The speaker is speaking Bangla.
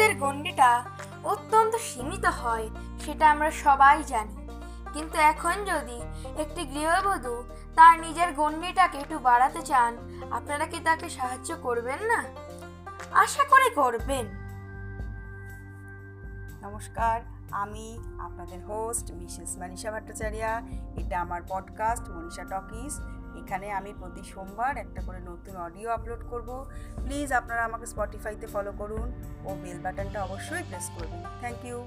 পুরুষদের গণ্ডিটা অত্যন্ত সীমিত হয়, সেটা আমরা সবাই জানি। কিন্তু এখন যদি একটি গৃহবধূ তার নিজের গণ্ডিটাকে একটু বাড়াতে চান, আপনারা কি তাকে সাহায্য করবেন না? আশা করে করবেন। নমস্কার, আমি আপনাদের হোস্ট মিসেস মানিষা ভট্টাচার্যা। এটা আমার পডকাস্ট মনীষা টকিস এখানে আমি প্রতি সোমবার একটা করে নতুন অডিও আপলোড করব। প্লিজ আপনারা আমাকে স্পটিফাইতে ফলো করুন ও বেল বাটনটা অবশ্যই প্রেস করবেন। Thank you